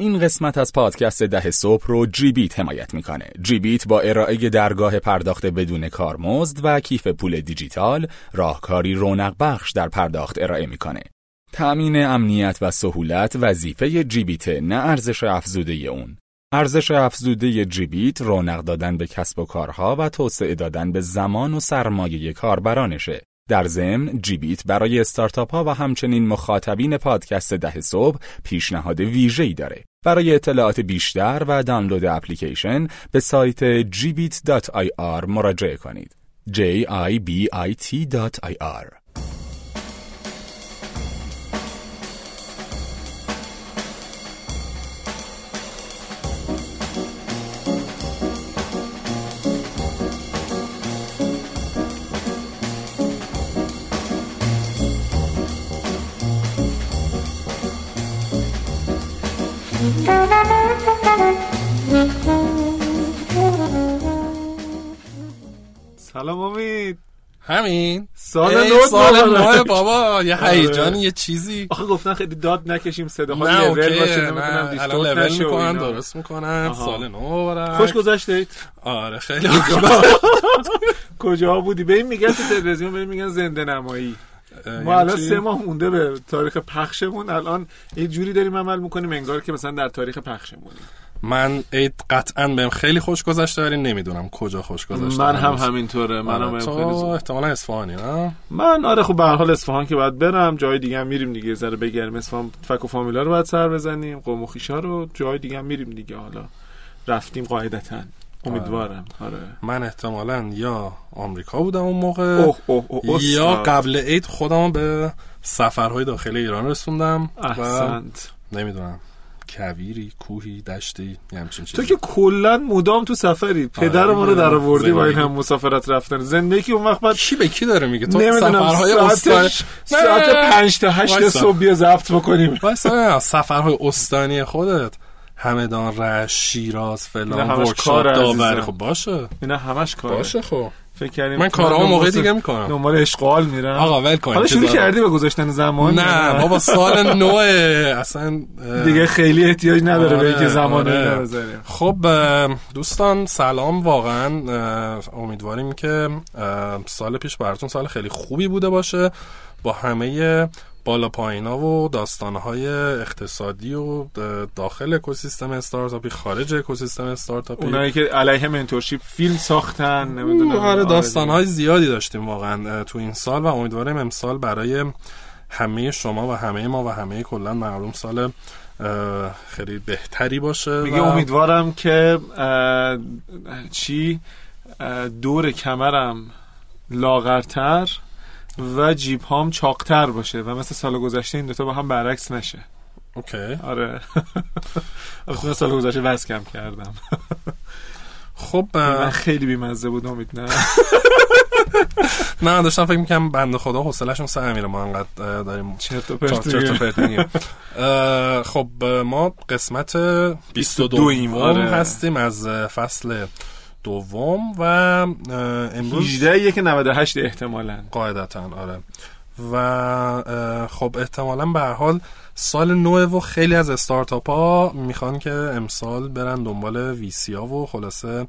این قسمت از پادکست ده صبح رو جیبیت حمایت می‌کنه. جیبیت با ارائه درگاه پرداخت بدون کارمزد و کیف پول دیجیتال راهکاری رونق بخش در پرداخت ارائه می‌کنه. تأمین امنیت و سهولت وظیفه جیبیت نه ارزش افزوده اون. ارزش افزوده جیبیت رونق دادن به کسب و کارها و توسعه دادن به زمان و سرمایه کاربرانشه. در ضمن جیبیت برای استارتاپ ها و همچنین مخاطبین پادکست ده صبح پیشنهاد ویژه‌ای داره. برای اطلاعات بیشتر و دانلود اپلیکیشن به سایت gbit.ir مراجعه کنید. j سلام امید. همین. سال نو سال. نو بابا یه آره. هیجان یه چیزی. آخه گفتن خیلی داد نکشیم صداها نه لول باشه نمی‌دونم دیستورت لول می‌کنن. درست می‌کنن. سال نو مبارک خوش گذشتید. آره خیلی کجا؟ بودی؟ به این میگن تو تلویزیون به این میگن زنده نمایی. ما یعنی الان؟ سه ماه مونده به تاریخ پخشمون. الان یه جوری داریم عمل می‌کنیم انگار که مثلا در تاریخ پخشمونیم. من عید قطعا بهم خیلی خوش گذشته ولی نمی‌دونم کجا خوش گذشته من هم. همینطوره. من هم آره، خیلی تو زود. احتمالا اصفهانی نه؟ من آره خب به هر حال اصفهان که باید برم جای دیگه هم میریم دیگه ذره بگیریم اصفهان فک و فامیلا رو باید سر بزنیم قوم و خویشا رو جای دیگه هم میریم دیگه. حالا رفتیم قاعدتا. امیدوارم. آره. من احتمالا یا آمریکا بودم اون موقع اوه اوه اوه یا. قبل عید خودم به سفرهای داخل ایران رسوندم و احسنت. نمی‌دونم. کویری کوهی دشتی یه همچین تو چیزی که کلا مدام تو سفری. پدر ما رو آره، در آوردی با این. هم مسافرت رفتن. زندگی اون وقت بعد کی به کی داره میگه؟ تو سفرهای استانی ساعت ساعت نه. پنج تا هشت وایسا. صبح بیا ضبط بکنیم. وایسا سفرهای استانی خودت. همدان رشت شیراز فلان ورکشاپ داوری. خب باشه. اینا همش کاره. باشه خب. فکر کردیم من دنبال- موقع دیگه می‌کنم دنبال اشغال میرم. آقا ول کن حالا شروع. کردی به گذاشتن زمان؟ نه بابا سال نوه اصلا دیگه خیلی احتیاج نداره به آره، اینکه زمان آره. بذاریم. خب دوستان سلام واقعا امیدواریم که سال پیش براتون سال خیلی خوبی بوده باشه. با همه بالا پایینا و داستانهای اقتصادی و داخل اکوسیستم استارتاپی خارج اکوسیستم استارتاپی. اونایی که علیه منتورشیپ فیلم ساختن نمی‌دونم آره داستانهای زیادی داشتیم واقعا تو این سال و امیدواریم امسال برای همه شما و همه ما و همه کلا مردم سال خیلی بهتری باشه میگه و- امیدوارم که چی؟ دور کمرم لاغرتر. و جیب هام چاقتر باشه و مثل سال گذشته این دوتا با هم برعکس نشه. اوکی. آره. البته سال گذشته وز کم کردم. خب من خیلی بیمزه بود امید نه؟ نه داشتم فکر می‌کنم بنده خدا حوصله‌شون سر میره ما انقدر داریم چرت و پرت خب ما قسمت 22 22 آره. هستیم از فصل دوم و امروز 18 یک 98 احتمالاً. قاعدتا آره. و خب احتمالا به هر حال سال نوه و خیلی از استارتاپ ها می‌خوان که امسال برن دنبال ویسی ها و خلاصه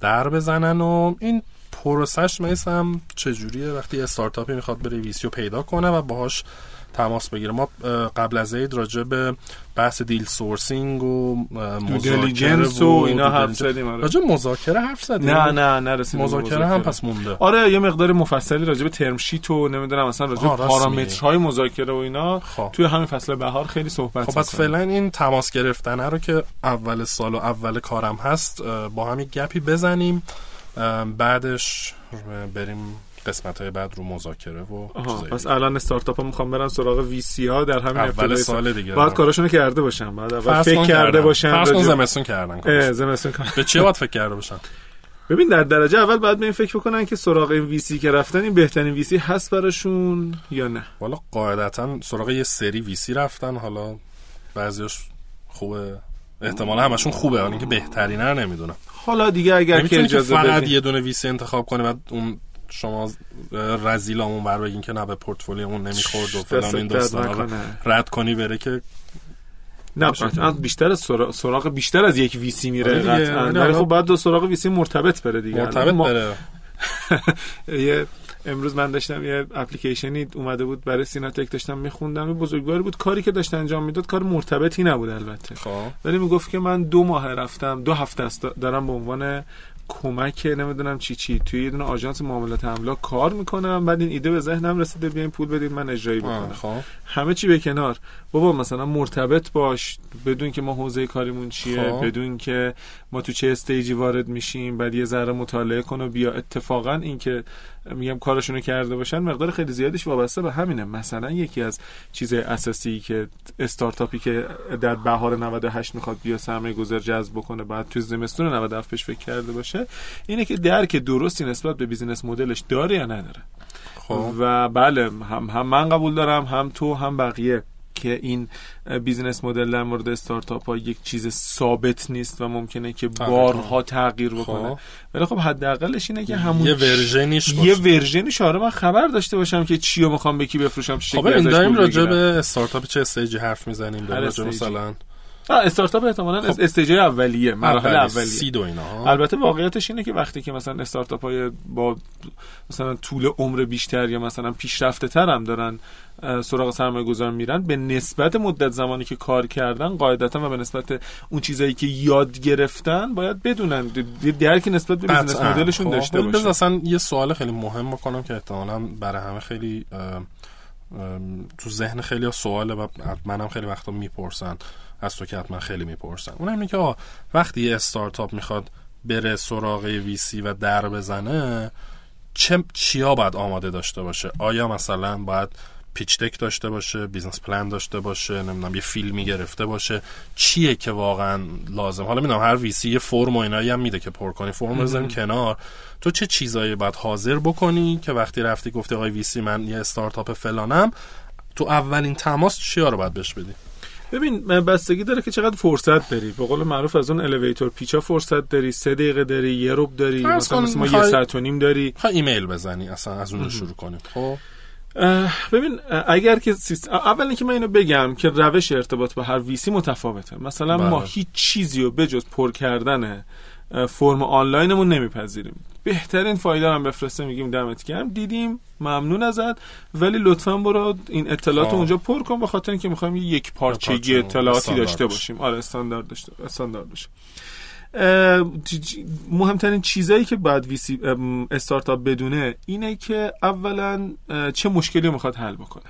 در بزنن و این پروسش میسم چجوریه؟ وقتی استارتاپی می‌خواد بره ویسی رو پیدا کنه و باهاش تماس بگیره ما قبل از عید راجع به بحث دیل سورسینگ و مذاکره و اینا حرف. زدیم آره. راجع مذاکره حرف زدیم نه نه نرسیدیم مذاکره هم پس مونده آره یه مقدار مفصلی راجع به ترم شیت و نمی‌دونم اصلا راجع به پارامترهای مذاکره و اینا خب. توی همین فصل بهار خیلی صحبت خب پس. فعلا این تماس گرفتنه رو که اول سال و اول کارم هست با هم یک گپی بزنیم بعدش بریم قسمت های بعد رو مذاکره و پس. الان استارتاپ ها می‌خوام برن سراغ وی سی ها در همین اول سال. دیگه. باید کاراشونو کرده باشن بعد اول فکر کرده. باشن فرض زمستون کردن. زمستون به چی باید فکر کرده باشن؟ ببین در درجه اول باید به این فکر بکنن که سراغ این وی سی که رفتن این بهترین وی سی هست براشون یا نه. والا قاعدتا سراغ یه سری ویسی رفتن حالا بعضیش خوبه. احتمالا همشون خوبه حالا اینکه بهترینه نمی‌دونم. حالا دیگه اگر که نمی‌تونی که اجازه فقط یه دونه ویسی انتخاب کنی بعد اون شما رزیلامون بر بگین که نه به پورتفولیومون نمی‌خورد و فلان این داستانا رو. رد کنی بره که نه قطعا بیشتر سراغ, سراغ بیشتر از یک ویسی میره آره. قطعا. آره، ولی حالا- خب بعد دو سراغ ویسی مرتبط بره دیگه. مرتبط بره. یه امروز من داشتم یه اپلیکیشنی اومده بود برای سیناتک داشتم میخوندم. یه بزرگواری بود. کاری که داشت انجام می‌داد کار مرتبطی نبود البته. خب. ولی می‌گفت که من دو ماه رفتم دو هفته است دارم به عنوان کمک نمی‌دونم چی چی. توی یه دونه آژانس معاملات املاک کار می‌کنم. بعد این ایده به ذهنم رسیده بیاین پول بدید من اجرایی بکنم. خب. همه چی به کنار. بابا مثلا مرتبط باش بدون که ما حوزه کاریمون چیه خب. بدون که ما تو چه استیجی وارد میشیم بعد یه ذره مطالعه کن و بیا. اتفاقا این که میگم کارشونو کرده باشن مقدار خیلی زیادیش وابسته به همینه. مثلا یکی از چیز اساسی که استارتاپی که در بهار 98 می‌خواد بیا سرمایه گذار جذب بکنه بعد تو زمستون 97 بهش فکر کرده باشه اینه که درک درستی نسبت به business model ش داره یا نداره خب و بله هم, هم من قبول دارم هم تو هم بقیه که این business model در مورد استارتاپ ها یک چیز ثابت نیست و ممکنه که بارها تغییر بکنه خب. ولی خب حداقلش اینه که همون یه version یش یه باشه. version ی شاره من خبر داشته باشم که چی رو می‌خوام به کی بفروشم چه خب این داریم راجع به. استارتاپ چه stage ی حرف می‌زنیم داریم. مثلا استارتاپ احتمالاً خب. stage ای اولیه مراحل اولی، اولیه seed و اینا. البته واقعیتش اینه که وقتی که مثلا استارتاپ های با مثلا طول عمر بیشتر یا مثلا پیشرفته تر هم دارن سراغ سرمایه گذار میرن به نسبت مدت زمانی که کار کردن قاعدتا و به نسبت اون چیزایی که یاد گرفتن باید بدونن د- یه درکی نسبت به business. model شون خب، داشته باشن اصلا یه سوال خیلی مهم بکنم که احتمالا برای همه خیلی تو ذهن خیلی سواله و منم خیلی وقتا می‌پرسن از تو که حتما خیلی می‌پرسن. اون اینه که آقا وقتی یه استارتاپ می‌خواد بره سراغ VC و در بزنه چه چیا باید آماده داشته باشه؟ آیا مثلا باید pitch deck داشته باشه business plan داشته باشه نمی‌دونم یه فیلمی گرفته باشه؟ چیه که واقعا لازم؟ حالا می‌دونم هر VC یه فرم و اینایی هم میده که پر کنی. فرم بزنیم کنار. تو چه چیزایی باید حاضر بکنی که وقتی رفتی گفتی آقای VC من یه استارتاپ فلانم تو اولین تماس چیا رو باید بهش بدی؟ ببین بستگی داره که چقدر فرصت داری. به قول معروف از اون elevator pitch ا فرصت داری سه دقیقه داری یه ربع داری مثلا مثل ما یه ساعت و نیم داری. ها ایمیل بزنی اصلا از اونجا شروع کنیم. خب؟ ببین اگر که سیست... اول اینکه من اینو بگم که روش ارتباط با هر VC متفاوته. مثلا ما بله. هیچ چیزی رو بجز پر کردن فرم آنلاینمون نمیپذیریم. بهترین فایلا هم بفرسته میگیم دمت گرم. دیدیم ممنون ازت. ولی لطفا برو این اطلاعات رو آه. اونجا پر کن به خاطر اینکه می‌خوایم یک پارچگی اطلاعاتی داشته. باشیم. آره استاندارد داشته استاندارد باشه. مهمترین چیزایی که باید ویسی استارتاپ بدونه اینه که اولا چه مشکلی رو می‌خواد حل بکنه.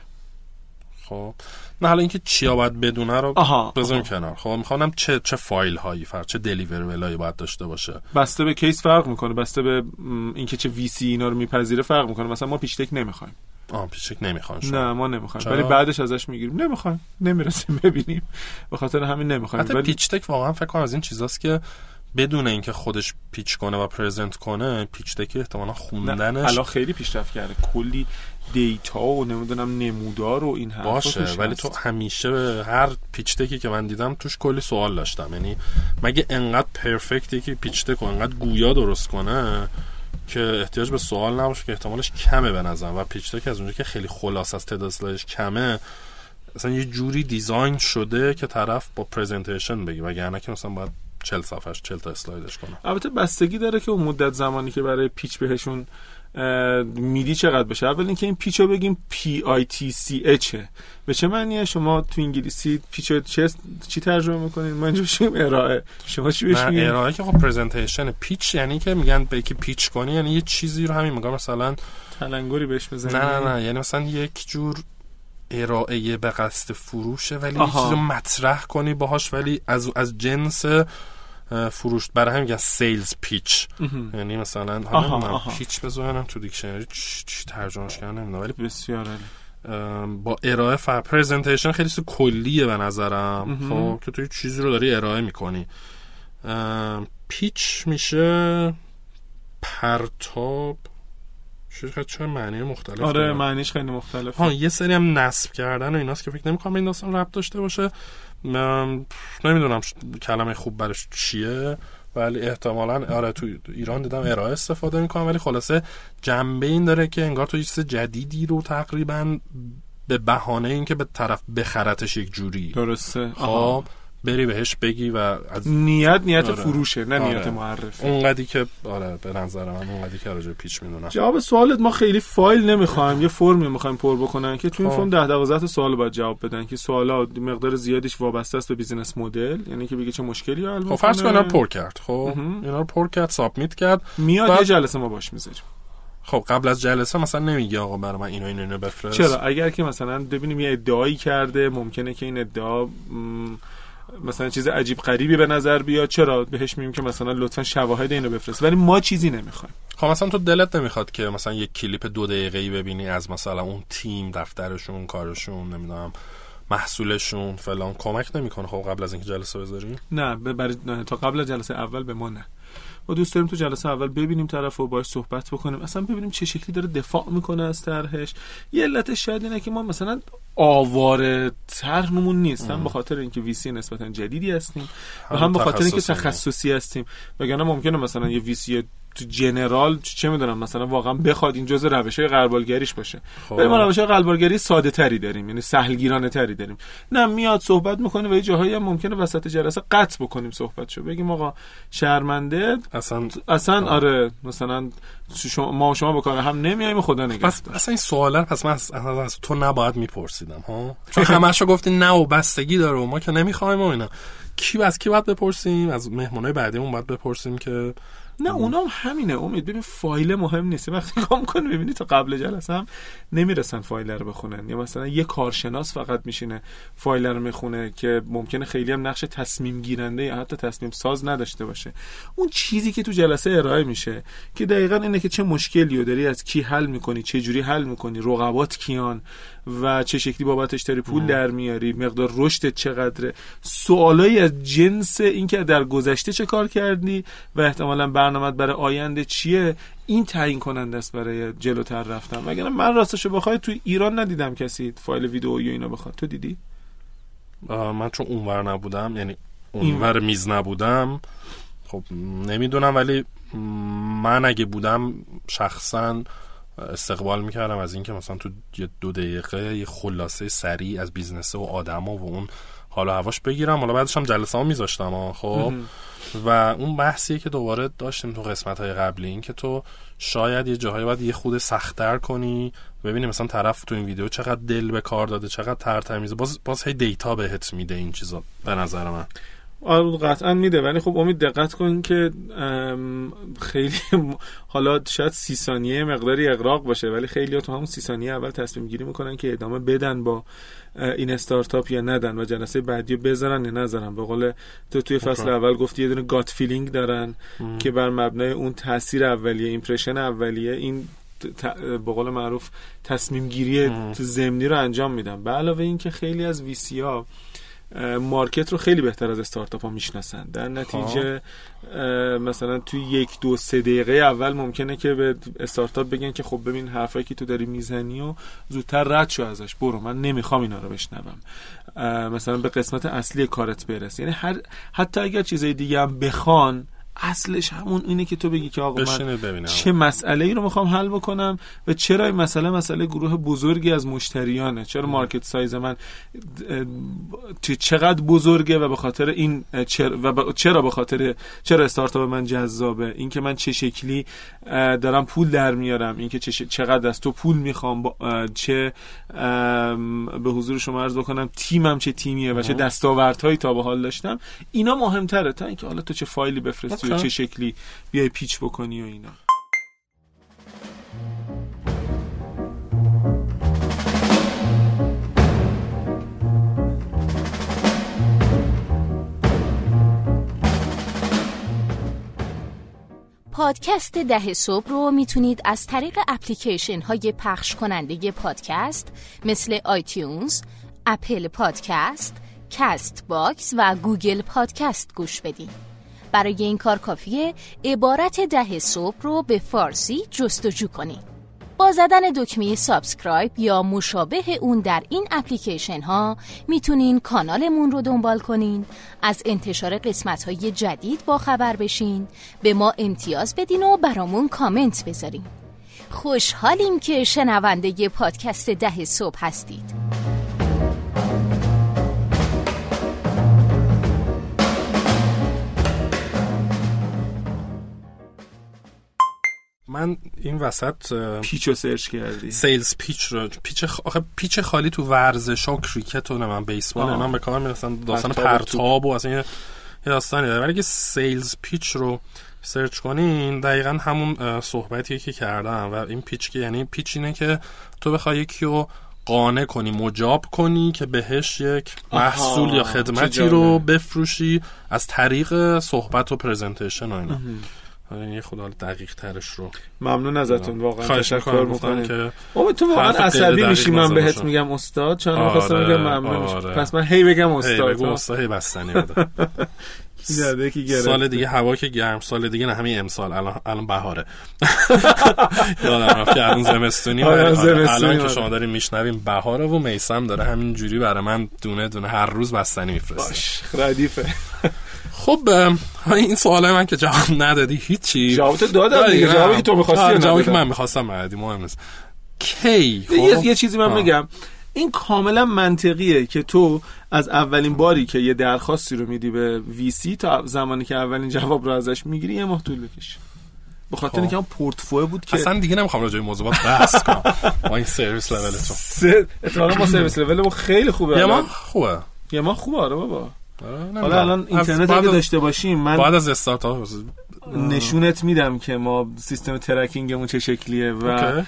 خب. نه حالا اینکه چیا باید بدونه رو آها. کنار. خب می‌خوام چه چه فایل هایی فرق چه دلیوربل هایی باید داشته باشه. بسته به کیس فرق می‌کنه بسته به اینکه چه ویسی اینا رو میپذیره فرق می‌کنه. مثلا ما پیشتک نمی‌خوایم. آه پیچک نمی‌خوان نه ما نمی‌خوایم؟ ولی بعدش ازش می‌گیریم. نمی‌خوایم. نمی‌رسیم ببینیم. به خاطر همین نمی‌خوایم. ولی پیچ تک واقعا فکر کنم از این چیزاست که بدون اینکه خودش پیچ کنه و پرزنت کنه پیچ تک احتمالا خوندنش الان خیلی پیشرفت کرده. کلی دیتا و نمی‌دونم نمودار و این حرفا باشه ولی هست. تو همیشه به هر پیچ تکی که من دیدم توش کلی سوال داشتم. یعنی مگه انقدر perfect ی که pitch و انقدر گویا درست کنه که احتیاج به سوال نباشه که احتمالش کمه به نظرم. و pitch deck از اونجا که خیلی خلاص از تعداد کمه مثلا یه جوری design شده که طرف با presentation بگی وگرنه که مثلا باید 40 صفحش 40 تا اسلایدش کنه البته بستگی داره که اون مدت زمانی که برای pitch بهشون میدی چقدر بشه. اول اینکه این pitch رو بگیم P I T C H ه به چه معنیه؟ شما تو انگلیسی pitch رو چه چی ترجمه می‌کنین؟ ما اینجا بشیم ارائه. شما چی بهش میگین؟ ارائه که خب presentation pitch یعنی که میگن به یکی pitch کنی یعنی یه چیزی رو همین میگم. مثلا تلنگری بهش بزنین نه نه نه. یعنی مثلا یک جور ارائه به قصد فروشه ولی یه رو مطرح کنی باهاش ولی از از جنس فروش برای همین میگن sales pitch. یعنی مثلا حالا من. pitch بذارم تو دیکشنری چی ترجمهش کردن نمی‌دونم ولی بسیار با ارائه ف پرزنتیشن خیلی کلیه به نظرم. خب که تو چیزی رو داری ارائه می‌کنی پیچ میشه پرتاب چه چه معنی مختلف آره داره؟ معنیش خیلی مختلفه. ها یه سری هم نصب کردن و ایناست که فکر نمی‌کنم این داستان ربط داشته باشه. من نمی‌دونم کلمه خوب برش چیه ولی احتمالا آره تو ایران دیدم ارائه استفاده می‌کنم ولی خلاصه جنبه این داره که انگار تو چیز جدیدی رو تقریبا به بهانه اینکه به طرف بخرتش یک جوری. درسته. خب بری بهش بگی و از نیت نیت آره. فروشه نه آره. نیت معرفی اونقدی که آره به نظر من اونقدی که راجع pitch می‌دونم جواب سوالت ما خیلی فایل نمی‌خوایم یه فرمی می‌خوایم پر بکنن که تو این خب. فرم 10 12 تا سوال باید جواب بدن که سوالا مقدار زیادیش وابسته است به business model یعنی که بگه چه مشکلی حل خب فرض کن می‌کنه. اینا رو پر کرد خب. اینا رو پر کرد سابمیت کرد میاد بعد- یه جلسه ما باش می‌ذاریم خب قبل از جلسه مثلا نمیگی آقا برای من اینو اینو اینو بفرست چرا اگر که مثلا ببینیم یه ادعایی کرده ممکنه که این ادعا م، مثلا چیز عجیب غریبی به نظر بیاد چرا؟ بهش میگیم که مثلا لطفا شواهد اینو بفرست. ولی ما چیزی نمی‌خوایم. خب مثلا تو دلت نمی‌خواد که مثلا یک کلیپ دو دقیقه‌ای ببینی از مثلا اون تیم دفترشون کارشون نمی‌دونم محصولشون فلان. کمک نمی‌کنه خب قبل از اینکه جلسه بذاری؟ نه برای تا قبل از جلسه اول به ما نه. ما دوست داریم تو جلسه اول ببینیم طرف و باش صحبت بکنیم. اصلا ببینیم چه شکلی داره دفاع می‌کنه از طرحش. یه علتش شاید اینه که ما مثلا آواره طرحمون نیست هم به خاطر اینکه ویسی نسبتا جدیدی هستیم. و هم به خاطر اینکه تخصصی. تخصصی هستیم. وگرنه ممکنه مثلا یه ویسی تو جنرال چه می‌دونم مثلا واقعا بخواد این جزء روش های قربالگریش باشه. خب. ولی ما روش های قلبالگری ساده تری داریم یعنی سهلگیرانه تری داریم. نه میاد صحبت می‌کنه و یه جاهایی هم ممکنه وسط جلسه قطع بکنیم صحبتشو. بگیم آقا شرمنده؟ اصلا اصلا آره مثلا شما ما و شما به کار هم نمیایم خدا پس نگهدار. اصلا این سوالا پس من از, از تو نباید میپرسیدم ها؟ چون همشو گفتی نه و بستگی داره و ما که نمی‌خوایم و اینا. کی از کی باید بپرسیم؟ از مهمونای بعدیمون باید بپرسیم که نه اونام همینه. امید ببین فایل مهم نیست. وقتی نگاه می‌کنی ببینی تا قبل جلسه هم نمی‌رسن فایل رو بخونن. یا مثلا یه کارشناس فقط میشینه فایل رو می‌خونه که ممکنه خیلی هم نقش تصمیم گیرنده یا حتی تصمیم ساز نداشته باشه. اون چیزی که تو جلسه ارائه میشه که دقیقا اینه که چه مشکلی رو داری از کی حل می‌کنی چه جوری حل می‌کنی رقبات کیان و چه شکلی بابتش داری پول در میاری مقدار رشدت چقدره. سوالایی از جنس اینکه در گذشته چه کار کردی و احتمالا برنامه برای آینده چیه؟ این تعیین کننده است برای جلوتر رفتن. وگرنه من راستشو بخوای تو ایران ندیدم کسی فایل ویدئویی و اینا بخواد. تو دیدی؟ من چون اونور نبودم یعنی اونور میز نبودم خب نمی‌دونم ولی من اگه بودم شخصا استقبال می‌کردم از اینکه مثلا تو یه دو دقیقه یه خلاصه سریع از بیزنسه و آدما و اون حالا هواش بگیرم حالا بعدش هم جلسه ها میذاشتم خب. و اون بحثیه که دوباره داشتیم تو قسمت های قبلی این که تو شاید یه جاهایی باید یه خود سختتر کنی ببینی مثلا طرف تو این ویدیو چقدر دل به کار داده چقدر ترتمیزه باز باز هی دیتا بهت میده این چیزا به نظر من. آره قطعا میده ولی خب امید دقت کن که ام، خیلی حالا شاید سی ثانیه مقداری اقراق باشه ولی خیلی تو همون سی ثانیه اول تصمیم گیری می‌کنن که ادامه بدن با این استارتاپ یا ندن و جلسه بعدی رو بذارن یا نذارن به قول تو توی فصل. اول گفتی یه دونه gut feeling دارن که بر مبنای اون تاثیر اولیه impression اولیه این به قول معروف تصمیم گیری. زمینی رو انجام میدن به علاوه این که خیلی از VC ها اه، market رو خیلی بهتر از استارتاپ ها می‌شناسن. در نتیجه اه، مثلا توی یک دو سه دقیقه اول ممکنه که به استارتاپ بگن که خب ببین حرفایی که تو داری می‌زنی و زودتر رد شو ازش. برو من نمی‌خوام اینا رو بشنوم. مثلا به قسمت اصلی کارت برس یعنی هر حتی اگر چیزای دیگه هم بخوان اصلش همون اینه که تو بگی که آقا من ببینم. چه مسئله ای رو می‌خوام حل بکنم و چرا این مسئله مسئله گروه بزرگی از مشتریانه؟ چرا مارکت سایز من چقدر بزرگه و به خاطر این چرا و چرا به خاطر چرا استارتاپ من جذابه؟ اینکه من چه شکلی دارم پول در میارم؟ اینکه چه ش- چقدر از تو پول می‌خوام با- چه به حضور شما عرض بکنم تیمم چه تیمیه و چه دستاوردهایی تا به حال داشتم؟ اینا مهمتره. تا اینکه حالا تو چه فایلی بفرستی. اوکی. چه شکلی بیای پیچ بکنی و اینا پادکست ده صبح رو می‌تونید از طریق اپلیکیشن های پخش کننده پادکست مثل iTunes، Apple Podcast، Castbox و Google Podcast گوش بدین. برای این کار کافیه عبارت ده صبح رو به فارسی جستجو کنید. با زدن دکمه subscribe یا مشابه اون در این اپلیکیشن ها می‌تونین کانالمون رو دنبال کنین از انتشار قسمت های جدید با خبر بشین به ما امتیاز بدین و برامون کامنت بذارین خوشحالیم که شنونده پادکست ده صبح هستید من این وسط pitch رو سرچ کردی. sales pitch رو pitch خ... آخه pitch خالی تو ورزش ها کریکت و من بیسبال آها. من به کار می‌برن. داستان پرتاب و اصلا یه داستانی داره. ولی اگه sales pitch رو سرچ کنین دقیقا همون صحبتیه که کردم. و این پیچ که یعنی پیچ اینه که تو بخوای یکی رو قانع کنی مجاب کنی که بهش یک آها، محصول یا چه خدمتی. رو بفروشی از طریق صحبت و پرزنتیشن و اینا. آره، یه خدا دقیق ترش رو. ممنون ازتون واقعا تشکر می‌کنم که امید تو واقعا عصبی میشی من بهت. میگم استاد. چون آره، می‌خواستم بگم ممنون آره. پس من هی بگم هی استاد بگو استاد هی بستنی سال دیگه هوا که گرم سال دیگه نه همین امسال. الان الان بهاره. یادم رفت که الان زمستونی آره، الان که. شما دارین میشنوین بهاره و میسم داره همین جوری برای من دونه دونه هر روز بستنی میفرسته. باش ردیفه. خب این سوال من که جواب ندادی هیچی. جواب تو دادم دیگه. جوابی که تو می‌خواستی آره، جوابی که. من می‌خواستم بعدی مهم نیست. کی؟ یه, خب؟ یه چیزی من. میگم این کاملا منطقیه که تو از اولین باری که یه درخواستی رو میدی به VC تا زمانی که اولین جواب رو ازش می‌گیری یه ماه طول بکشه. به خاطر خب. اینکه اون پورتفولیو بود که اصلا دیگه نمی‌خوام راجع به موضوعات بحث کنم. با این service level تون. سه اتفاقا ما service level خیلی خوبه یه. ما خوبه. یه ما خوبه آره بابا. حالا نمی‌دونم. الان اینترنت اگه داشته باشیم من بعد از استارتاپ نشونت میدم که ما سیستم tracking مون چه شکلیه و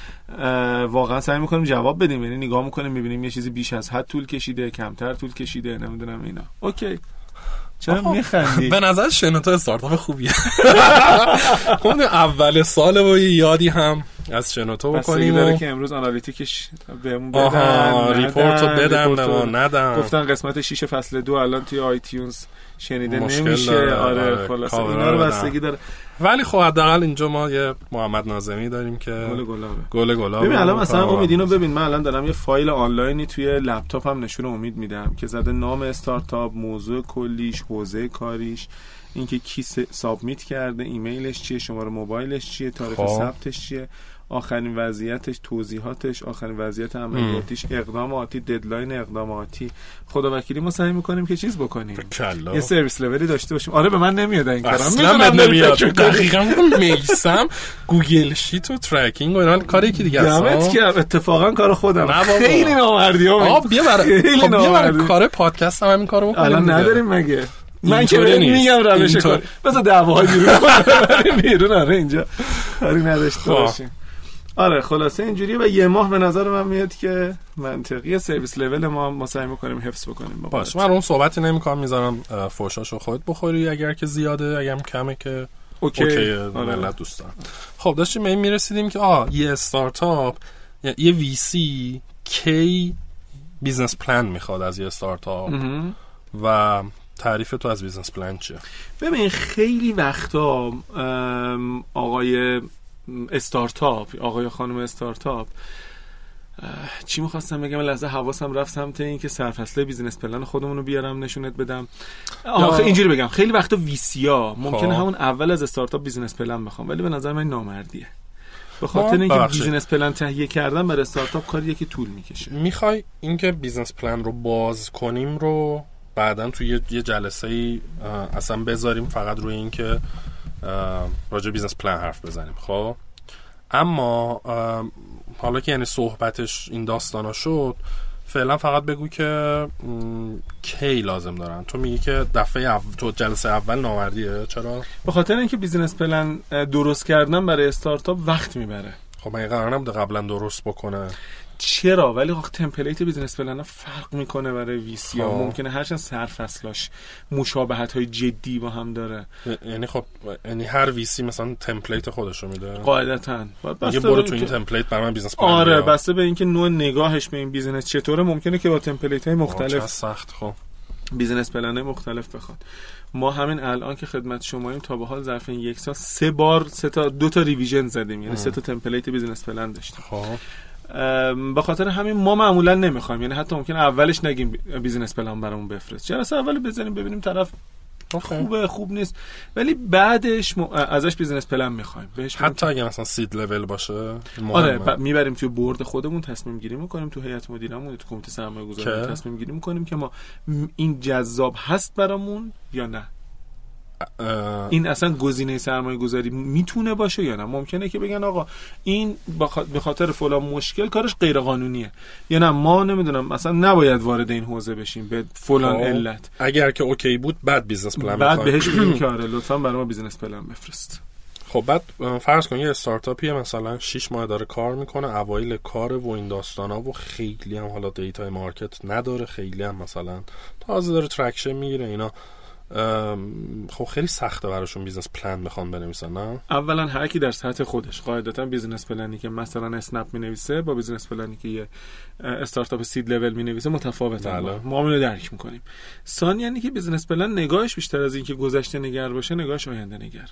واقعا سعی می‌کنیم جواب بدیم. یعنی نگاه می‌کنیم می‌بینیم یه چیزی بیش از حد طول کشیده کمتر طول کشیده نمی‌دونم اینا. اوکی. چرا. میخندی؟ به نظر شنوتو استارتاپ خوبیه. خب اول سال و یادی هم از شنوتو بکنیم داره و که امروز analytics ش بهمون بدن آها ندن، report رو بدم به ما ندم گفتن قسمت 6 فصل دو الان توی iTunes شنیده نمیشه. داره، آره آره، خلاصه کاورا اینا رو بدن. بستگی داره. ولی خب حداقل اینجا ما یه محمد نازمی داریم که گل گلابه. گل گلاب ببین الان مثلا امید اینو ببین. من الان دارم یه فایل آنلاینی توی لپتاپ هم نشون امید میدم که زده نام استارتاپ موضوع کلیش حوزه کاریش. اینکه کی submit کرده ایمیلش چیه شماره موبایلش چیه تاریخ خب. ثبتش چیه آخرین وضعیتش توضیحاتش آخرین وضعیت عملیاتیش اقدام آتی deadline اقدام آتی. خدا وکیلی ما سعی می‌کنیم که چیز بکنیم. کلا. یه service level ی داشته باشیم. آره به من نمیاد این کارم. اصلا داری نمیاد. دقیقا میسم Google Sheet و tracking و اینا. کاری که دیگه اصلا که اتفاقا کار خودم. خیلی نامردی ها بیا برای خب بیا برای. کار پادکست هم همین کارو بکنیم الان. نداریم مگه؟ من که بهت نیست. میگم روش کار بذار دعواهای بیرون بیرون آره اینجا کاری نداشته خب. باشیم آره خلاصه اینجوریه و یه ماه به نظر من میاد که منطقی service level ما ما سعی می‌کنیم حفظ بکنیم با باش. من اون صحبتی نمی‌کنم می‌ذارم فوشاشو خودت بخوری اگر که زیاده اگرم کمه که اوکی اوکی آره. ملت دوست دارم خب داشتیم به این می‌رسیدیم که آه یه استارتاپ یه- یه VC کی business plan می‌خواد از یه استارتاپ. و تعریف تو از business plan چیه؟ ببین خیلی وقتا آقای استارتاپ آقای خانم استارتاپ چی می‌خواستم بگم؟ لحظه حواسم رفت سمت این که سرفصله business plan خودمون رو بیارم نشونت بدم. آخه اینجوری بگم. خیلی وقتا VC یا ممکنه خب. همون اول از استارتاپ business plan بخوان ولی به نظر من نامردیه. به خاطر اینکه. business plan تهیه کردن برای استارتاپ کاریه که طول می‌کشه. می‌خوای اینکه business plan رو باز کنیم رو بعدا توی یه- جلسه ای اصلا بذاریم فقط روی اینکه راجع business plan حرف بزنیم. خب؟ اما حالا که یعنی صحبتش این داستانا شد فعلا فقط بگو که کی لازم دارن؟ تو میگی که دفعه اول تو جلسه اول نامردیه. چرا؟ به خاطر اینکه business plan درست کردن برای استارتاپ وقت می‌بره. خب من قرار نبوده قبلا درست بکنه. چرا؟ ولی آخه template business plan فرق می‌کنه برای VC ها. خب. ممکنه هرچند سرفصلاش مشابهت های جدی با هم داره. یعنی خب یعنی هر VC مثلا template خودشو میده. قاعدتا. بسته برو تو این template برای من بیزنس پلان آره. بسته به اینکه نوع نگاهش به این بیزنس چطوره. ممکنه که با template های چه مختلف سخت خب. business plan مختلف بخواد. ما همین الان که خدمت شماییم تا به حال ظرف این یک سال سه بار سه تا دو تا revision زدیم. یعنی سه تا تمپلیت business پلن داشتیم. خب. به خاطر همین ما معمولا نمی‌خوایم. یعنی حتی ممکنه اولش نگیم بیزینس پلان برامون بفرست. جلسه اول بزنیم ببینیم طرف خوبه خوب نیست. ولی بعدش م... ازش business plan می‌خوایم. بهش حتی اگه مثلا seed level باشه آره ب... می‌بریم توی board خودمون تصمیم گیری می‌کنیم تو هیئت مدیرمون تو کمیته سرمایه گذاری تصمیم گیری می‌کنیم که ما این جذاب هست برامون یا نه. این اصلا گزینه سرمایه گذاری می‌تونه باشه یا نه؟ ممکنه که بگن آقا این به خاطر فلان مشکل کارش غیر قانونیه یا نه ما نمی‌دونم مثلا نباید وارد این حوزه بشیم به فلان خب، علت. اگر که اوکی بود بعد business plan بعد بهش بگیم که آره لطفا برای ما business plan بفرست. خب بعد فرض کن یه استارتاپیه مثلا 6 ماه داره کار می‌کنه اوایل کار و این داستانا و خیلی هم حالا data ی market نداره خیلی هم مثلا تازه داره traction می‌گیره اینا. خب خیلی سخته براشون business plan بخوان بنویسن نه؟ اولا هر کی در سطح خودش قاعدتا business plan ی که مثلا اسنپ می نویسه با business plan ی که یه استارتاپ seed level می نویسه متفاوته بله. ما رو درک می‌کنیم. ثانیا یعنی که business plan نگاهش بیشتر از اینکه گذشته نگر باشه نگاهش آینده نگر.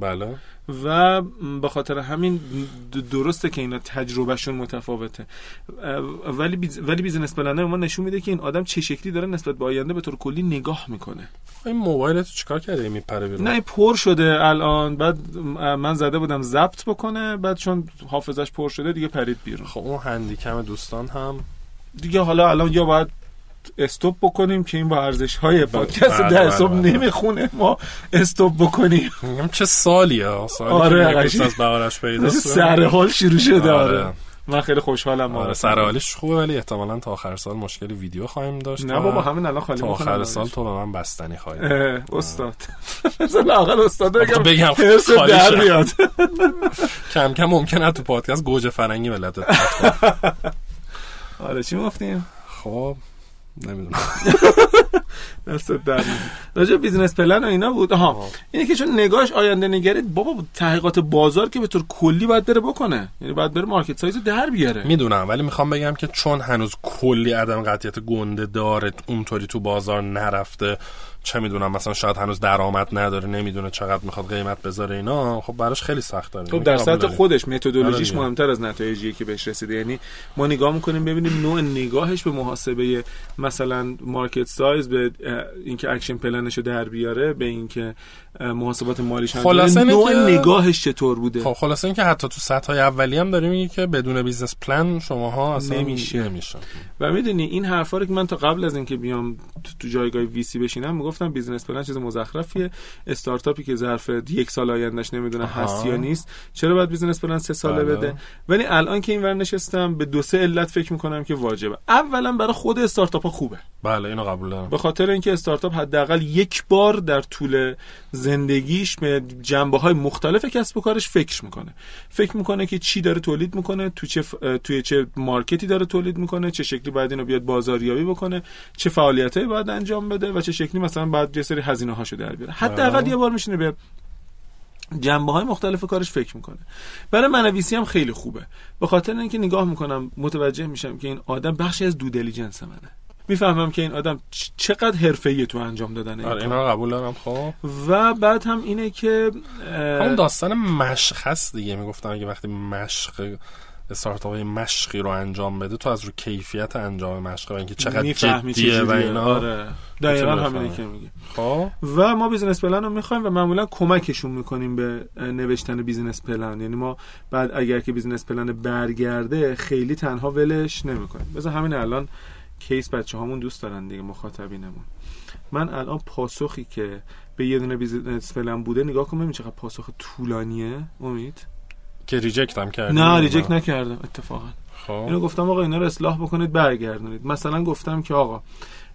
بله. و به خاطر همین درسته که اینا تجربهشون متفاوته. ولی بیز... ولی business plan برا ما نشون میده که این آدم چه شکلی داره نسبت به آینده به طور کلی نگاه می‌کنه. این موبایل تو چیکار کرده میپره بیرون؟ نه پر شده الان. بعد من زده بودم ضبط بکنه بعد چون حافظش پر شده دیگه پرید بیرون. خب اون Handycam دوستان هم دیگه حالا الان یا باید استوب بکنیم که این با ارزش های پادکست ده استوب نمی‌خونه ما استوب بکنیم. چه سالیه سالی آره از بهارش پیدا سر حال شروع شده آره. آره. من خیلی خوشحالم آره سر حالش خوبه ولی احتمالا تا آخر سال مشکلی ویدیو خواهیم داشت نه بابا همین الان خالی تا آخر سال تو به من بستنی خواهی استاد. لاقل استاد بگم بگم در بیاد. کم کم ممکنه تو پادکست گوجه فرنگی ملت آره چی گفتیم؟ خب نمی‌دونم. دست در راجع business plan و اینا بود. ها اینه که چون نگاهش آینده نگره باید تحقیقات بازار که به طور کلی باید بره بکنه. یعنی باید بره market size در بیاره. می‌دونم ولی می‌خوام بگم که چون هنوز کلی عدم قطعیت گنده داره اونطوری تو بازار نرفته چه می‌دونم مثلا شاید هنوز درآمد نداره نمی‌دونه چقدر می‌خواد قیمت بذاره اینا خب براش خیلی سخت داره. خب یعنی در سطح خودش متدولوژیش آره مهمتر از نتایجی که بهش رسیده. یعنی ما نگاه می‌کنیم ببینیم نوع نگاهش به محاسبه مثلا market size به اینکه action plan شو در بیاره به اینکه محاسبات مالیش خلاصه نوع نگاهش چطور بوده؟ خب خلاصه اینکه حتی تو سطح های اولی هم داریم میگه که بدون business plan شماها اصلا نمیشه. نمیشه. و می‌دونی این حرفا رو که من تا قبل از اینکه بیام تو جایگاه VC بشینم می‌گفتم business plan چیز مزخرفیه. استارتاپی که ظرف یک سال آیندهش نمی‌دونه هست یا نیست. چرا باید business plan سه ساله بله. بده؟ ولی الان که اینور نشستم به دو سه علت فکر می‌کنم که واجبه. اولا برای خود استارتاپ ها خوبه. بله اینو قبول دارم. به خاطر اینکه استارتاپ حداقل یک بار در طول زندگیش به جنبه های مختلف کسب و کارش فکر می‌کنه. فکر می‌کنه که چی داره تولید می‌کنه تو چه توی چه مارکتی داره تولید می‌کنه چه شکلی باید اینو بیاد بازاریابی بکنه چه فعالیتایی باید انجام بده و چه شکلی مثلا باید یه سری هزینه هاشو در بیاره. حداقل یه بار میشینه به جنبه های مختلف کارش فکر می‌کنه. برای منویسی هم خیلی خوبه. به خاطر اینکه نگاه می‌کنم متوجه میشم که این آدم بخشی از دو دیلیجنس منه. می‌فهمم که این آدم چقدر حرفه‌ای تو انجام دادن آره اینا قبول دارم خب. و بعد هم اینه که اون داستان مشق هست دیگه. می‌گفتم اگه وقتی مشق استارتاپ مشقی رو انجام بده تو از رو کیفیت انجام مشق و اینکه چقدر جدیه و اینا آره. دقیقا همینه که میگه خب. و ما business plan رو می‌خوایم و معمولا کمکشون می‌کنیم به نوشتن business plan یعنی ما بعد اگر که business plan برگرده خیلی تنها ولش نمی‌کنیم. بذار همین الان case بچه هامون دوست دارن دیگه مخاطبینمون. من الان پاسخی که به یه دونه business plan بوده نگاه کنم ببین چقدر پاسخ طولانیه. امید؟ که reject هم کردم نه reject نکردم اتفاقا. خب. اینو گفتم آقا اینا رو اصلاح بکنید برگردونید. مثلا گفتم که آقا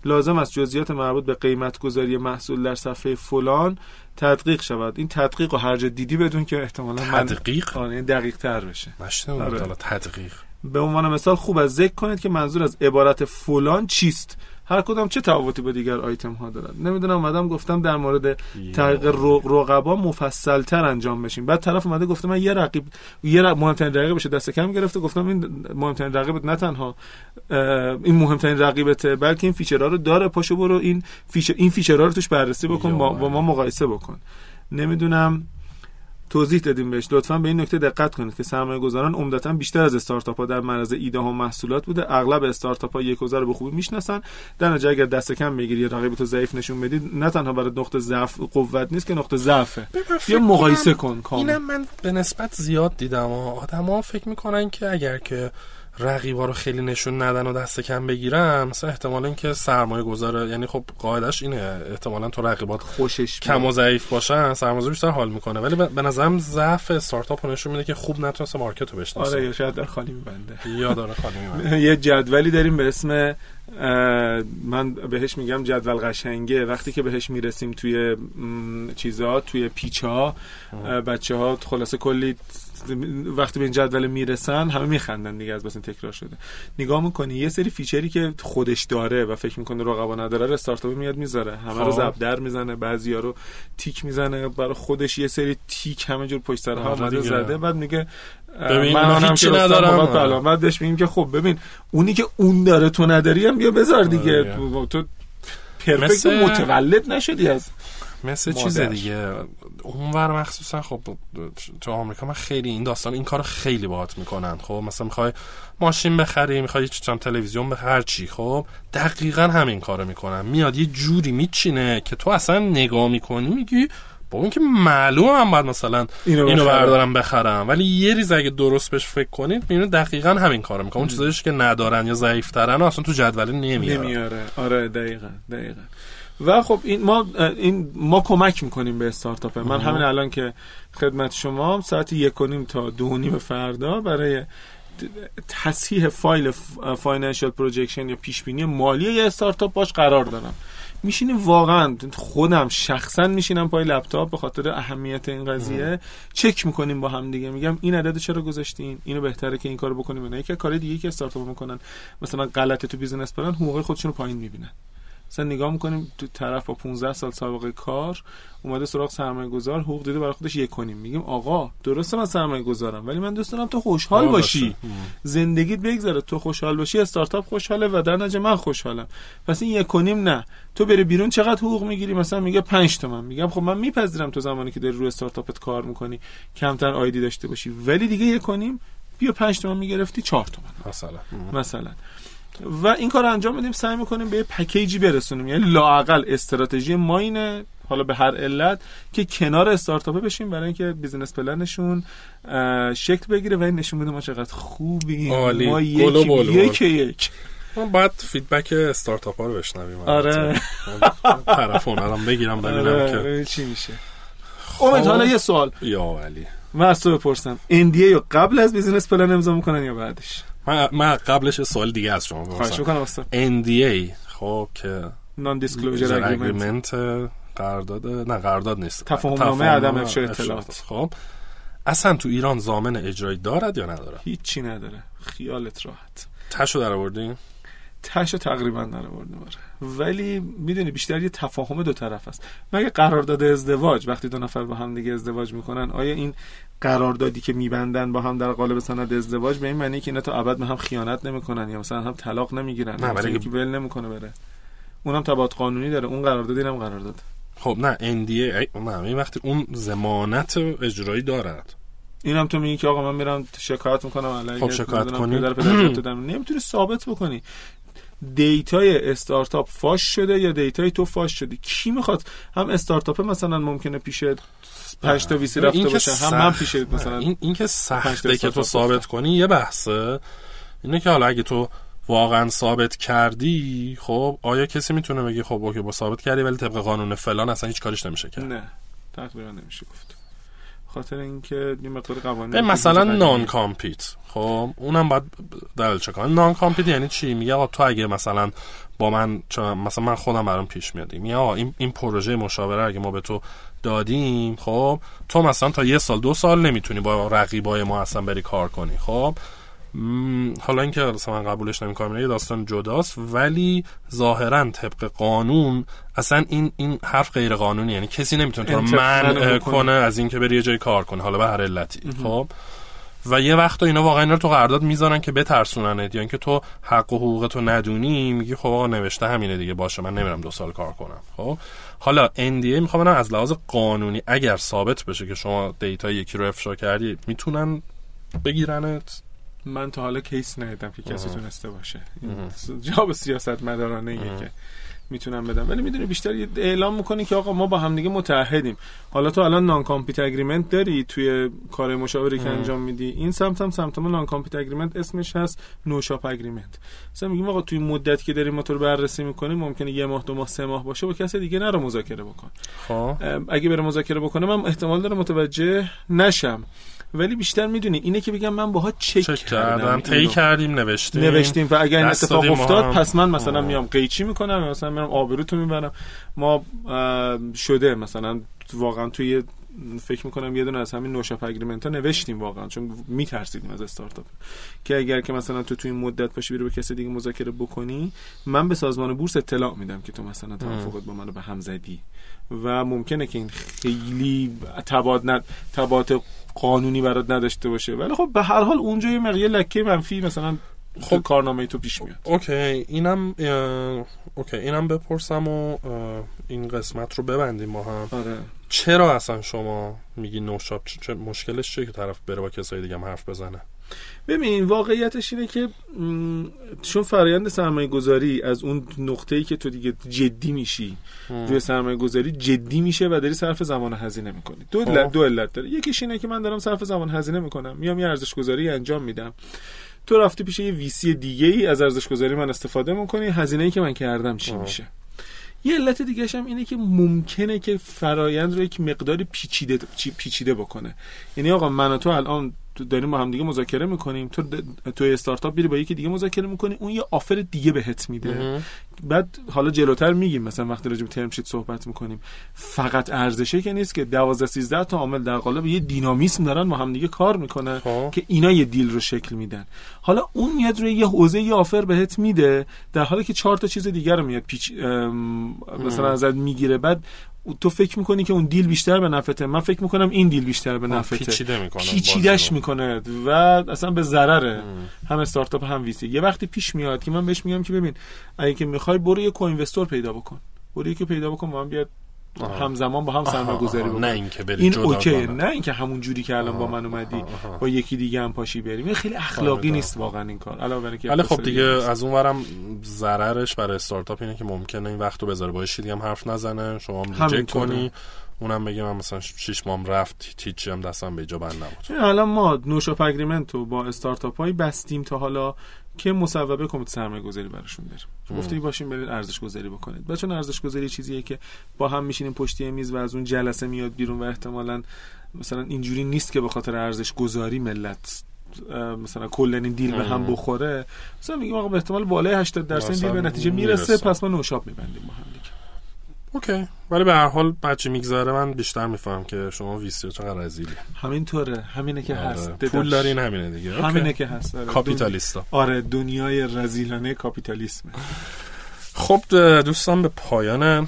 لازم است جزئیات مربوط به قیمت گذاری محصول در صفحه فلان تدقیق شود. این تدقیق و هر جا دیدی بدون که احتمالا تدقیق؟ من دقیق تر بشه. آره. تدقیق. به عنوان مثال خوب از ذکر کنید که منظور از عبارت فلان چیست؟ هر کدام چه تفاوتی با دیگر آیتم ها دارد. نمی‌دونم اومدم گفتم در مورد تحقیق رقبا مفصل تر انجام بشیم. بعد طرف اومده گفته من یه رقیب یه رق... مهمترین رقیب بشه دست کم گرفته. گفتم این مهمترین رقیبت نه تنها این مهمترین رقیبته بلکه این feature ها رو داره. پاشو برو این feature این feature ها رو توش بررسی بکن با, با ما مقایسه بکن. نمی‌دونم توضیح دادیم بهش. لطفا به این نکته دقت کنید که سرمایه گذاران عمدتا بیشتر از استارتاپ ها در معرض ایده ها و محصولات بوده. اغلب استارتاپ ها یک رو به خوبی می‌شناسن. در نتیجه اگر دست کم بگیری یا رقیب تو ضعیف نشون بدید نه تنها برای نقطه ضعف قوت نیست که نقطه ضعفه. بیا مقایسه کن کامل. اینم من به نسبت زیاد دیدم آدما فکر می‌کنن که اگر که رقیبا رو خیلی نشون ندن و دست کم بگیرن مثلا احتمال اینکه سرمایه گذاره یعنی خب قاعدش اینه. احتمالا تو رقیبات خوشش کم و ضعیف باشن سرمایه بیشتر حال می‌کنه. ولی به نظرم ضعف استارتاپ نشون میده که خوب نتونسته مارکت رو بشناسه. آره یا شاید در خالی میبنده. یا داره خالی میبنده. یه جدولی داریم به اسم من بهش میگم جدول قشنگه. وقتی که بهش می‌رسیم توی چیزها توی پیچا بچه ها خلاصه کلی وقتی به این جدول می‌رسن همه میخندن دیگه از بس تکرار شده نگاه می‌کنی یه سری فیچری که خودش داره و فکر می‌کنه رقبا نداره استارتاپ میاد می‌ذاره همه رو خب. زب در می‌زنه بعضیا رو تیک می‌زنه برای خودش یه سری تیک همه جور پشت سر هم آره زده بعد میگه ببین من هیچی ندارم بعد, بعد بهش میگیم که خب ببین اونی که اون داره تو نداری هم بیا بذار دیگه آره. تو پرفکت متولد نشدی از مثل چیز دیگه. اونور مخصوصا خب تو آمریکا من خیلی این داستان این کار خیلی باهات می‌کنن. خب مثلا می‌خوای ماشین بخری می‌خوای چم تلویزیون بخری هر چی. خب دقیقا همین کارو می‌کنن. میاد یه جوری میچینه که تو اصلا نگاه می‌کنی میگی با اون که معلومه من باید مثلا اینو, اینو بردارم بخرم. ولی یه ریز اگه درست بهش فکر کنید می‌بینید دقیقا همین کارو می‌کنه اون چیزایش که ندارن یا ضعیفترن اصلا تو جدول نمیاره. نمیاره. آره دقیقا دقیقا. و خب این ما این ما کمک می‌کنیم به استارتاپ. من همین الان که خدمت شما ساعت یک و تا دو نیم فردا برای تصحیح فایل financial projection یا پیش بینی مالی یه استارتاپ باش قرار دارم. میشینیم واقعا خودم شخصا میشینم پای لپتاپ به خاطر اهمیت این قضیه. چک می‌کنیم با هم دیگه. میگم این عدد چرا گذاشتین؟ اینو بهتره که این کارو بکنیم نه. که کار دیگه که استارتاپ می‌کنن مثلا غلطه تو business plan حقوق خودشون رو پایین می‌بینن. مثلا نگاه می‌کنیم تو طرف با 15 سال سابقه کار اومده سراغ سرمایه گذار حقوق دیده برای خودش یک و نیم میگیم آقا درسته من سرمایه گذارم ولی من دوست دارم تو خوشحال باشی. زندگیت بگذره. تو خوشحال باشی استارتاپ خوشحاله و در نتیجه من خوشحالم. پس این یک و نیم نه. تو بری بیرون چقدر حقوق می‌گیری؟ مثلا میگه 5 تومن. میگم خب من میپذیرم تو زمانی که داری روی استارتاپت کار می‌کنی کمتر عایدی داشته باشی. ولی دیگه یک و نیم بیا 5 تومن می‌گرفتی 4 تومن. مثلا. مثلا. و این کار انجام بدیم سعی می‌کنیم به package ی برسونیم. یعنی لاقل استراتژی ما اینه حالا به هر علت که کنار استارتاپه بشیم برای اینکه business plan شون شکل بگیره و این نشون بده ما چقدر خوبیم. ما یک یک. ما باید feedback استارتاپ ها رو بشنویم آره. طرف اونم بگیرم ببینم آره. که. چی میشه. امید حالا یه سوال. یا ولی من از تو بپرسم. NDA قبل از business plan امضا می‌کنن یا بعدش؟ من, من قبلش سوال دیگه از شما خواهش می‌کنم NDA خب که non-disclosure agreement قرارداد نه قرارداد نیست. تفاهم نامه عدم افشا اطلاعات. خب اصلا تو ایران ضامن اجرایی دارد یا نداره هیچی نداره. خیالت راحت. تهشو در آوردین تهشو تقریبا در آوردیم ولی می‌دونی بیشتر یه تفاهم دو طرف است مگه قرارداد ازدواج وقتی دو نفر با هم دیگه ازدواج می‌کنن آیا این قراردادی که میبندن با هم در قالب سند ازدواج به این معنی که اینا تا ابد به هم خیانت نمی‌کنن یا مثلا هم طلاق نمی‌گیرن؟ نه ولی که ول نمی‌کنه بره. اونم تبعات قانونی داره. اون قرارداد اینم قرارداد. خب نه NDA نه این وقتی اون ضمانت اجرایی دارد. اینم تو میگی که آقا من میرم شکایت می‌کنم علیه خب شکایت کنی. نمی‌تونی ثابت بکنی. data ی استارتاپ فاش شده یا data ی تو فاش شده کی می‌خواد؟ هم استارتاپ مثلا ممکنه پیش 5 تا VC رفته باشه هم من پیش مثلا این این که سخته که تو ثابت کنی یه بحثه. اینه که حالا اگه تو واقعا ثابت کردی خب آیا کسی می‌تونه بگی خب okay با ثابت کردی ولی طبق قانون فلان اصلا هیچ کارش نمیشه کرد؟ نه تقریبا نمیشه گفت. خاطر اینکه یه مقدار قوانین مثلا non کامپیت خب اونم باید دلیل چه نان کامپیت یعنی چی؟ میگه آقا تو اگه مثلا با من مثلا من خودم برام پیش میاد. میگه آقا این این پروژه مشاوره اگه ما به تو دادیم خب تو مثلا تا یه سال دو سال نمی‌تونی با رقیبای ما اصلا بری کار کنی خب؟ حالا اینکه مثلا قبولش نمی‌کنم یه داستان جداست ولی ظاهرا طبق قانون اصلا این این حرف غیر قانونی یعنی کسی نمی‌تونه تو رو منع کنه از اینکه بری یه جای کار کنه حالا به هر علتی خب؟ و یه وقت اینا واقعا اینا رو تو قرارداد می‌ذارن که بترسوننت یا اینکه تو حق و حقوقتو ندونی میگی خب آقا نوشته همینه دیگه باشه من نمیرم دو سال کار کنم خب؟ حالا NDA می‌خوام از لحاظ قانونی اگر ثابت بشه که شما دیتا یکی رو افشا کردی می‌تونن بگیرنت؟ من تا حالا کیس ندیدم که کسی تونسته باشه. جواب سیاست مدارانه که می‌تونم بدم. ولی می‌دونی بیشتر اعلام می‌کنی که آقا ما با همدیگه متحدیم حالا تو الان non-compete agreement داری؟ توی کار مشاوره که انجام میدی. این سمت هم سمت. ما non-compete agreement اسمش هست no-shop agreement مثلا میگیم آقا توی مدت که داریم ما تو رو بررسی می‌کنیم ممکنه یه ماه دو ماه سه ماه باشه با کسی دیگه نرو مذاکره بکن. خب. اگه بره مذاکره بکنه من احتمال داره متوجه نشم. ولی بیشتر می‌دونی. اینه که بگم من باهات چک, چک کردم طی کردیم نوشتیم. نوشتیم و اگر این اتفاق افتاد هم. پس من مثلا آه. میام قیچی می‌کنم مثلا میرم آبروتو می‌برم. ما شده مثلا واقعا توی فکر می‌کنم یه دونه از همین نوشاپ اگریمنت ها نوشتیم واقعا چون میترسیدیم از استارتاپ. که اگر که مثلا تو توی این مدت باشی بری با کسی دیگه مذاکره بکنی من به سازمان بورس اطلاع میدم که تو مثلا توافقت با منو به هم زدی. و ممکنه که این خیلی تباد ند... تبات قانونی برات نداشته باشه. ولی خب به هر حال اونجا یه مقیه لکه منفی مثلا خب کارنامه تو پیش میاد. اوکی اینم اوکی اینم بپرسم و این قسمت رو ببندیم ما هم. آره. چرا اصلا شما میگی نوشاب چه چه- مشکلش چیه که طرف بره با کسای دیگه هم حرف بزنه؟ ببین واقعیتش اینه که چون فرایند سرمایه گذاری از اون نقطه ای که تو دیگه جدی میشی روی سرمایه گذاری جدی میشه و داری صرف زمان هزینه می‌کنی. دو علت, دو علت داره. یکیش اینه که من دارم صرف زمان هزینه می‌کنم. میام یه ارزش گذاری انجام میدم. تو رفتی پیش یه ویسی دیگه ای از ارزش گذاری من استفاده می‌کنی هزینه ای که من کردم چی آه. میشه یه علت دیگه هم اینه که ممکنه که فرایند رو یک مقداری پیچیده چی- پیچیده بکنه یعنی آقا من و تو الان تو داریم با هم دیگه مذاکره می‌کنیم. تو تو استارتاپ میری با یکی دیگه مذاکره می‌کنی اون یه آفر دیگه بهت میده. بعد حالا جلوتر میگیم مثلا وقتی راجع به ترم شیت صحبت می‌کنیم. فقط ارزشه که نیست که 12 13 تا عامل در قالب یه دینامیسم دارن با هم دیگه کار می‌کنن خب. که اینا یه دیل رو شکل میدن. حالا اون میاد روی یه حوزه یه offer بهت میده در حالی که چهار تا چیز دیگر رو میاد پیچ مثلا ازت می‌گیره. بعد تو فکر می‌کنی که اون deal بیشتر به نفعته من فکر می‌کنم این deal بیشتر به نفعته پیچیده می‌کنه پیچیدش می‌کنه و اصلا به ضرر هم استارتاپ هم VC یه وقتی پیش میاد که من بهش میگم که ببین اگه که می‌خوای برو یه co-investor پیدا بکن. برو یکی پیدا بکن با هم بیاد همزمان با هم سرمایه گذاری بکن نه اینکه بری این okay. نه اینکه همون جوری که الان با من اومدی آها. با یکی دیگه هم پاشی بریم این خیلی اخلاقی. نیست واقعا این کار علاوه بر اینکه ولی خب دیگه. از اون ورم ضررش برای استارتاپ اینه که ممکنه این وقت رو بذاره با یکی دیگه هم حرف نزنه شما هم reject. کنی اونم بگه من مثلا شیش ماهم رفت هیچی هم دستم به جا بند نبود الان ما no-shop agreement رو با استارتاپ های بستیم تا حالا که مصوبه کمیته سرمایه گذاری براشون داریم گفته باشیم برید ارزش گذاری بکنید. و چون ارزش گذاری چیزیه که با هم میشینیم پشت میز و از اون جلسه میاد بیرون و احتمالا مثلا اینجوری نیست که به خاطر ارزش گذاری ملت مثلا کلا این deal به هم بخوره. مثلا میگیم آقا به احتمال بالای 80 درصد deal به نتیجه می‌رسه می‌رسه. پس ما no-shop میبندیم با هم دیگه. okay. ولی به هر حال هرچه میگذره من بیشتر میفهمم که شما VC چقدر رذیلی همینطوره. همینه که هست. آره. پول دارین همینه دیگه. okay. همینه که هست. آره. capitalist ا. آره دنیای رذیلانه کاپیتالیسمه. خب دوستان به پایان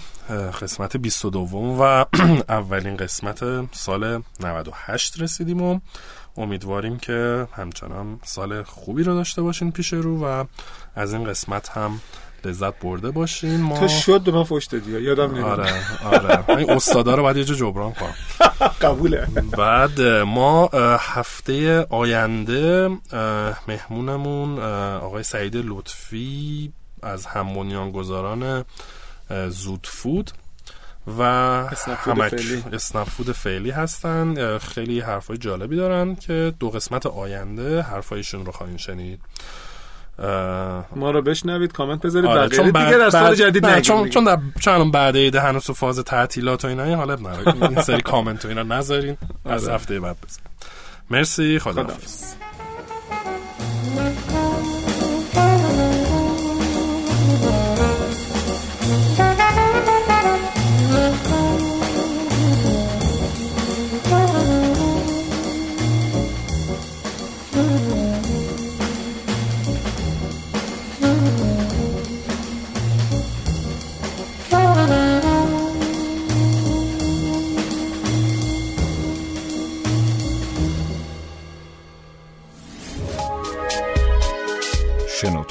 قسمت 22 و اولین قسمت سال 98 رسیدیم و امیدواریم که همچنان سال خوبی رو داشته باشین پیش رو و از این قسمت هم لذت برده باشین ما تو شد به من فوش دادی یادم نمیاد. آره آره. این استادا رو باید یه جا جبران کنم. قبوله. بعد ما هفته آینده مهمونمون آقای سعید لطفی از هم بنیانگذاران اه، زود فود و اسنپ فود فعلی. هستن. خیلی حرفای جالبی دارن که دو قسمت آینده حرفایشون رو خواهیم شنید. ما رو بشنوید کامنت بذارید آره، آره دیگه در سال بعد- جدید نه، چون. چون در چون بعد عید هنوز فاز تعطیلات و اینا حالا نداره این سری کامنت و اینا نذارین از آره. هفته بعد بزن مرسی خدا خداحافظ.